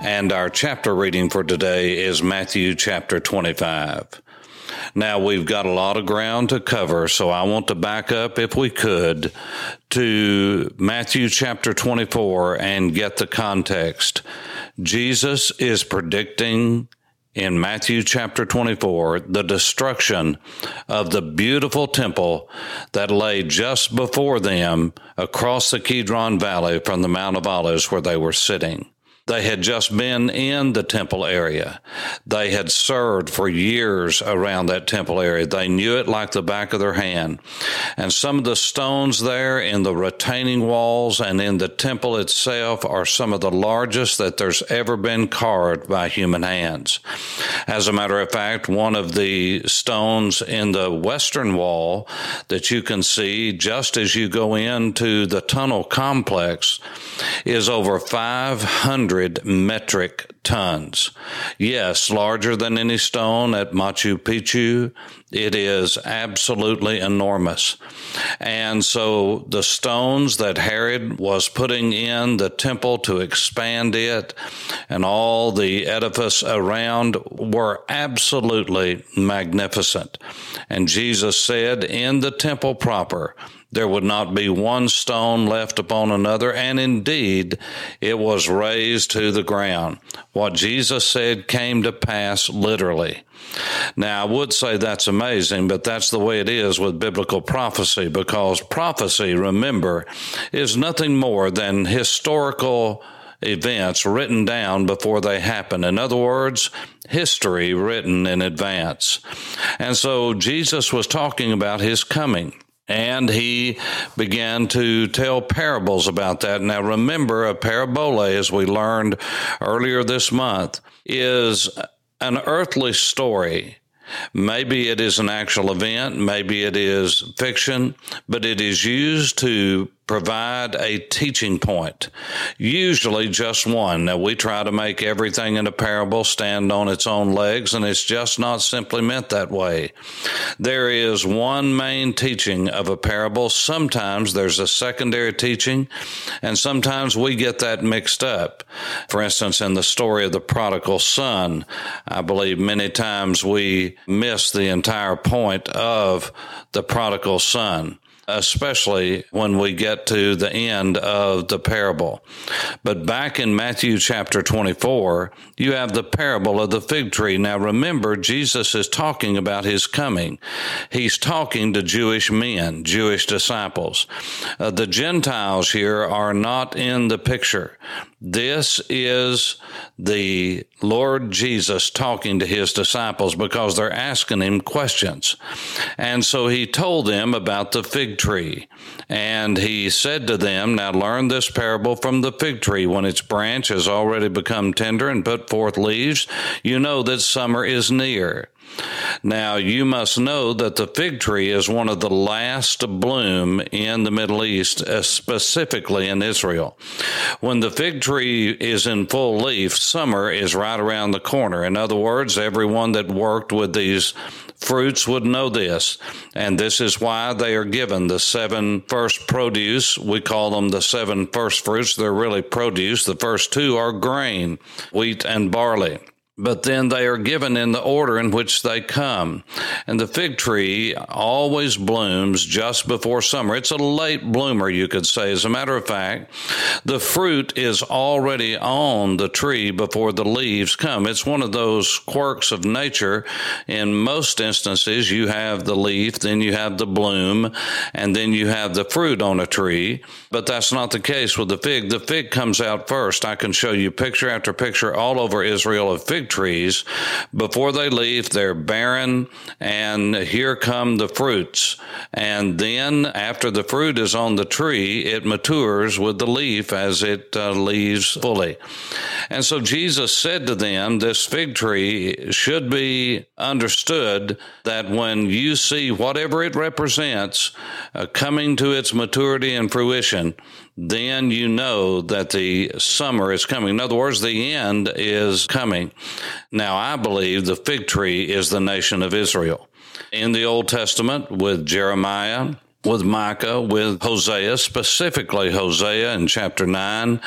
and our chapter reading for today is Matthew chapter 25. Now, we've got a lot of ground to cover, so I want to back up, if we could, to Matthew chapter 24 and get the context. Jesus is predicting in Matthew chapter 24 the destruction of the beautiful temple that lay just before them across the Kidron Valley from the Mount of Olives where they were sitting. They had just been in the temple area. They had served for years around that temple area. They knew it like the back of their hand. And some of the stones there in the retaining walls and in the temple itself are some of the largest that there's ever been carved by human hands. As a matter of fact, one of the stones in the western wall that you can see just as you go into the tunnel complex is over 500 metric tons. Yes, larger than any stone at Machu Picchu. It is absolutely enormous. And so the stones that Herod was putting in the temple to expand it and all the edifice around were absolutely magnificent. And Jesus said in the temple proper, there would not be one stone left upon another, and indeed it was razed to the ground. What Jesus said came to pass literally. Now, I would say that's amazing, but that's the way it is with biblical prophecy because prophecy, remember, is nothing more than historical events written down before they happen. In other words, history written in advance. And so Jesus was talking about his coming. And he began to tell parables about that. Now, remember, a parabola, as we learned earlier this month, is an earthly story. Maybe it is an actual event, maybe it is fiction, but it is used to provide a teaching point, usually just one. Now, we try to make everything in a parable stand on its own legs, and it's just not simply meant that way. There is one main teaching of a parable. Sometimes there's a secondary teaching, and sometimes we get that mixed up. For instance, in the story of the prodigal son, I believe many times we miss the entire point of the prodigal son especially when we get to the end of the parable. But back in Matthew chapter 24, you have the parable of the fig tree. Now remember, Jesus is talking about his coming. He's talking to Jewish men, Jewish disciples. Uh, the Gentiles here are not in the picture. This is the Lord Jesus talking to his disciples because they're asking him questions. And so he told them about the fig tree. And he said to them, Now learn this parable from the fig tree. When its branch has already become tender and put forth leaves, you know that summer is near. Now, you must know that the fig tree is one of the last to bloom in the Middle East, uh, specifically in Israel. When the fig tree is in full leaf, summer is right around the corner. In other words, everyone that worked with these fruits would know this. And this is why they are given the seven first produce. We call them the seven first fruits. They're really produce. The first two are grain, wheat and barley but then they are given in the order in which they come. And the fig tree always blooms just before summer. It's a late bloomer, you could say. As a matter of fact, the fruit is already on the tree before the leaves come. It's one of those quirks of nature. In most instances, you have the leaf, then you have the bloom, and then you have the fruit on a tree. But that's not the case with the fig. The fig comes out first. I can show you picture after picture all over Israel of fig trees. Before they leave, they're barren, and here come the fruits. And then, after the fruit is on the tree, it matures with the leaf as it uh, leaves fully. And so Jesus said to them, This fig tree should be understood that when you see whatever it represents uh, coming to its maturity and fruition, then you know that the summer is coming. In other words, the end is coming. Now, I believe the fig tree is the nation of Israel. In the Old Testament, with Jeremiah, with Micah, with Hosea, specifically Hosea in chapter 9,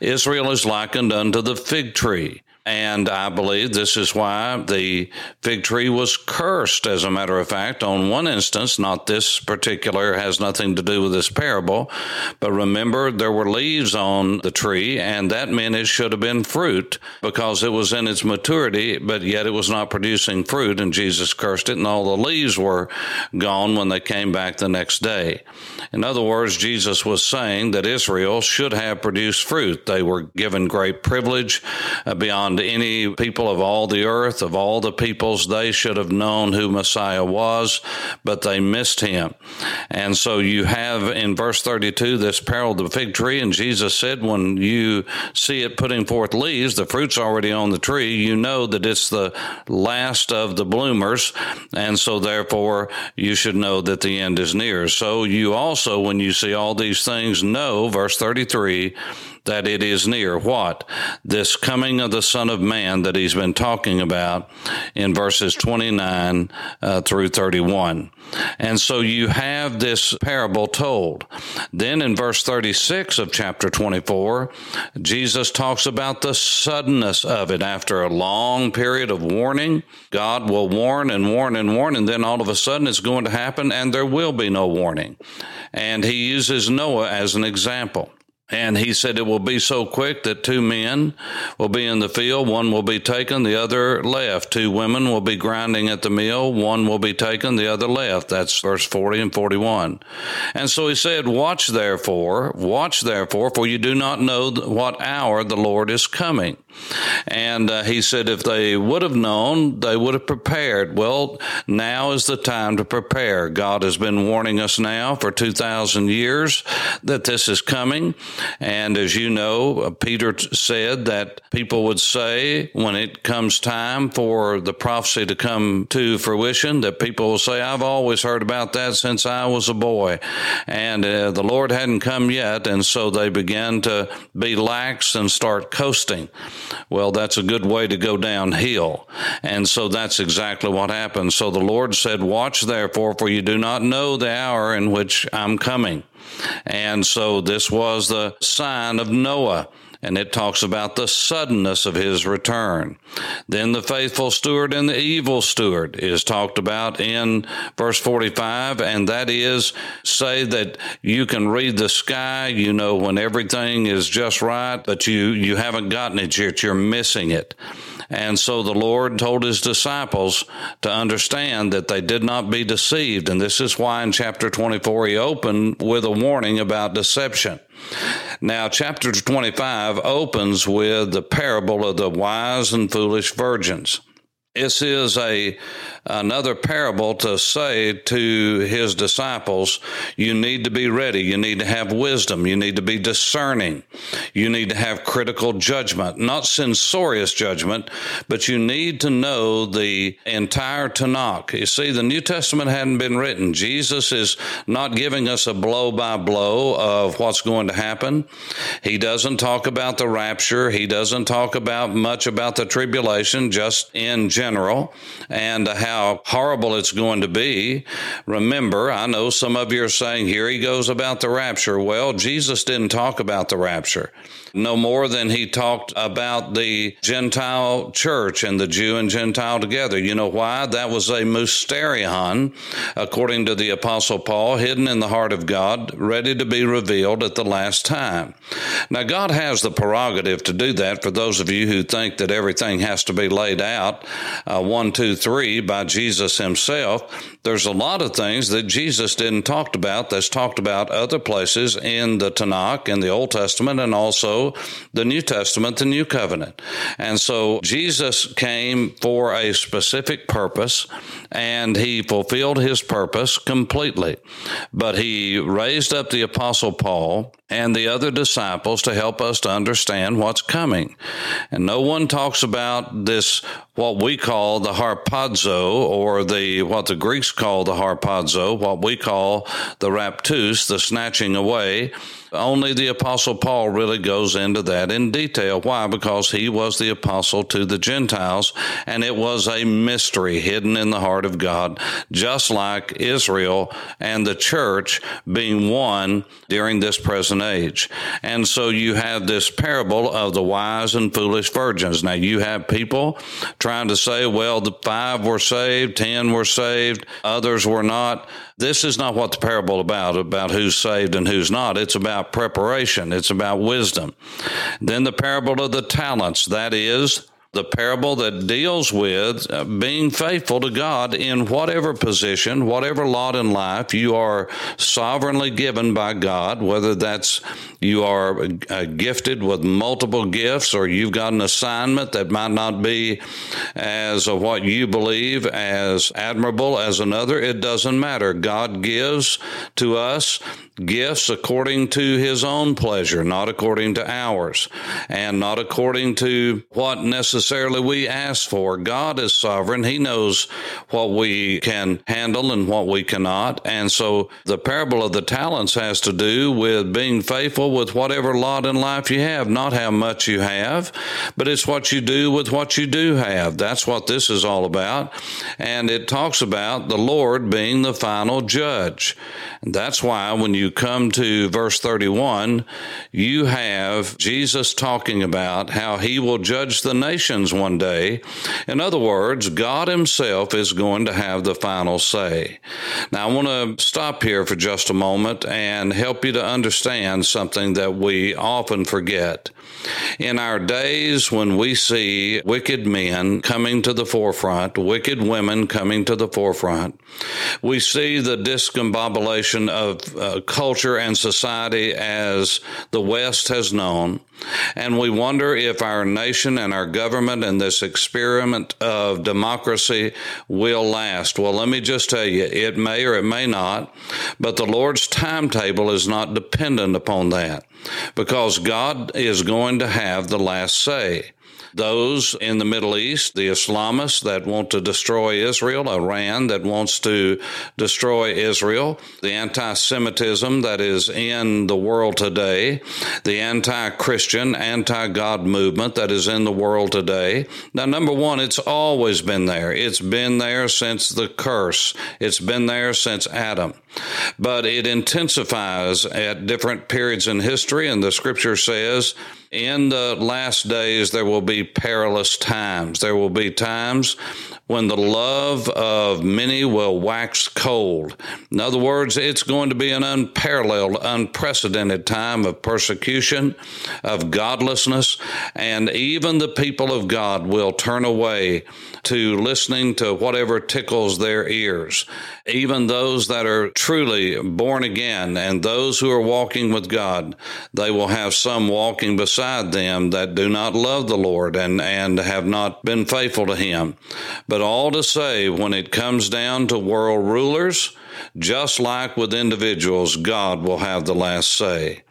Israel is likened unto the fig tree. And I believe this is why the fig tree was cursed, as a matter of fact, on one instance, not this particular, has nothing to do with this parable. But remember, there were leaves on the tree, and that meant it should have been fruit because it was in its maturity, but yet it was not producing fruit, and Jesus cursed it, and all the leaves were gone when they came back the next day. In other words, Jesus was saying that Israel should have produced fruit. They were given great privilege uh, beyond any people of all the earth, of all the peoples. They should have known who Messiah was, but they missed him. And so you have in verse 32 this parable of the fig tree, and Jesus said, when you see it putting forth leaves, the fruit's already on the tree, you know that it's the last of the bloomers, and so therefore you should know that the end is near. So you also, when you see all these things, know, verse 33, that it is near. What? This coming of the Son of Man that he's been talking about in verses 29 uh, through 31. And so you have this parable told. Then in verse 36 of chapter 24, Jesus talks about the suddenness of it. After a long period of warning, God will warn and warn and warn, and then all of a sudden it's going to happen and there will be no warning. And he uses Noah as an example. And he said it will be so quick that two men will be in the field, one will be taken, the other left. Two women will be grinding at the mill, one will be taken, the other left. That's verse 40 and 41. And so he said, Watch therefore, watch therefore, for you do not know what hour the Lord is coming. And uh, he said, if they would have known, they would have prepared. Well, now is the time to prepare. God has been warning us now for 2,000 years that this is coming. And as you know, uh, Peter said that people would say when it comes time for the prophecy to come to fruition, that people will say, I've always heard about that since I was a boy. And uh, the Lord hadn't come yet. And so they began to be lax and start coasting. Well, that's a good way to go downhill. And so that's exactly what happened. So the Lord said, Watch therefore, for you do not know the hour in which I'm coming. And so this was the sign of Noah and it talks about the suddenness of his return. Then the faithful steward and the evil steward is talked about in verse 45, and that is say that you can read the sky, you know, when everything is just right, but you, you haven't gotten it yet, you're missing it. And so the Lord told his disciples to understand that they did not be deceived. And this is why in chapter 24 he opened with a warning about deception. Now, chapter 25 opens with the parable of the wise and foolish virgins. This is a another parable to say to his disciples, you need to be ready. You need to have wisdom. You need to be discerning. You need to have critical judgment, not censorious judgment, but you need to know the entire Tanakh. You see, the New Testament hadn't been written. Jesus is not giving us a blow by blow of what's going to happen. He doesn't talk about the rapture. He doesn't talk about much about the tribulation, just in general, and how how horrible it's going to be. Remember, I know some of you are saying, here he goes about the rapture. Well, Jesus didn't talk about the rapture no more than he talked about the Gentile church and the Jew and Gentile together. You know why? That was a mysterion, according to the Apostle Paul, hidden in the heart of God, ready to be revealed at the last time. Now, God has the prerogative to do that for those of you who think that everything has to be laid out. Uh, 1, 2, 3 by Jesus himself, there's a lot of things that Jesus didn't talk about that's talked about other places in the Tanakh, in the Old Testament, and also the New Testament, the New Covenant. And so Jesus came for a specific purpose and he fulfilled his purpose completely. But he raised up the Apostle Paul and the other disciples to help us to understand what's coming. And no one talks about this, what we call the harpazo, or the, what the Greeks call the harpazo, what we call the raptus, the snatching away. Only the apostle Paul really goes into that in detail. Why? Because he was the apostle to the Gentiles and it was a mystery hidden in the heart of God, just like Israel and the church being one during this present age. And so you have this parable of the wise and foolish virgins. Now you have people trying to say, well, the five were saved, ten were saved, others were not. This is not what the parable about, about who's saved and who's not. It's about preparation. It's about wisdom. Then the parable of the talents. That is the parable that deals with uh, being faithful to God in whatever position, whatever lot in life you are sovereignly given by God, whether that's you are uh, gifted with multiple gifts or you've got an assignment that might not be as what you believe as admirable as another. It doesn't matter. God gives to us gifts according to his own pleasure, not according to ours, and not according to what necessarily we ask for. God is sovereign. He knows what we can handle and what we cannot. And so the parable of the talents has to do with being faithful with whatever lot in life you have, not how much you have, but it's what you do with what you do have. That's what this is all about. And it talks about the Lord being the final judge. And that's why when you come to verse 31, you have Jesus talking about how he will judge the nations one day. In other words, God himself is going to have the final say. Now, I want to stop here for just a moment and help you to understand something that we often forget. In our days when we see wicked men coming to the forefront, wicked women coming to the forefront, we see the discombobulation of uh, culture and society as the West has known. And we wonder if our nation and our government and this experiment of democracy will last. Well, let me just tell you, it may or it may not, but the Lord's timetable is not dependent upon that because God is going to have the last say those in the Middle East, the Islamists that want to destroy Israel, Iran that wants to destroy Israel, the anti Semitism that is in the world today, the anti Christian, anti God movement that is in the world today. Now, number one, it's always been there. It's been there since the curse, it's been there since Adam. But it intensifies at different periods in history, and the scripture says, in the last days, there will be perilous times. There will be times when the love of many will wax cold. In other words, it's going to be an unparalleled, unprecedented time of persecution, of godlessness, and even the people of God will turn away to listening to whatever tickles their ears. Even those that are truly born again and those who are walking with God, they will have some walking beside them that do not love the Lord and, and have not been faithful to Him. But all to say, when it comes down to world rulers, just like with individuals, God will have the last say.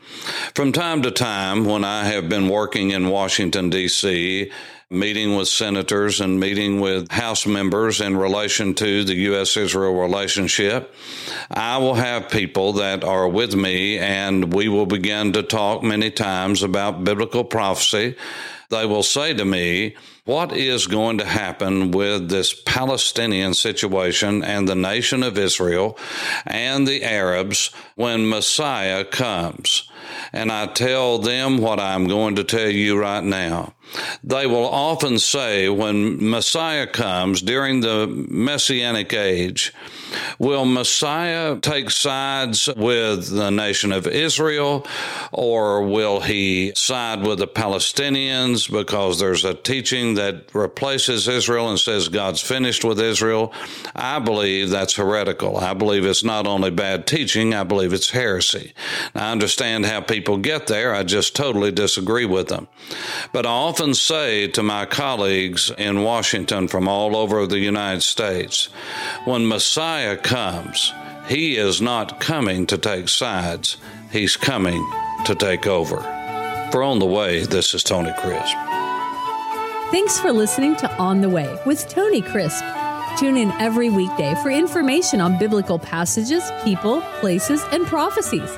From time to time, when I have been working in Washington, D.C., meeting with senators and meeting with House members in relation to the U.S. Israel relationship. I will have people that are with me, and we will begin to talk many times about biblical prophecy. They will say to me, What is going to happen with this Palestinian situation and the nation of Israel and the Arabs when Messiah comes? And I tell them what I'm going to tell you right now. they will often say when Messiah comes during the Messianic age, will Messiah take sides with the nation of Israel or will he side with the Palestinians because there's a teaching that replaces Israel and says God's finished with Israel? I believe that's heretical. I believe it's not only bad teaching, I believe it's heresy. I understand how people get there. I just totally disagree with them. But I often say to my colleagues in Washington from all over the United States, when Messiah comes, he is not coming to take sides, he's coming to take over. For On the Way, this is Tony Crisp. Thanks for listening to On the Way with Tony Crisp. Tune in every weekday for information on biblical passages, people, places, and prophecies.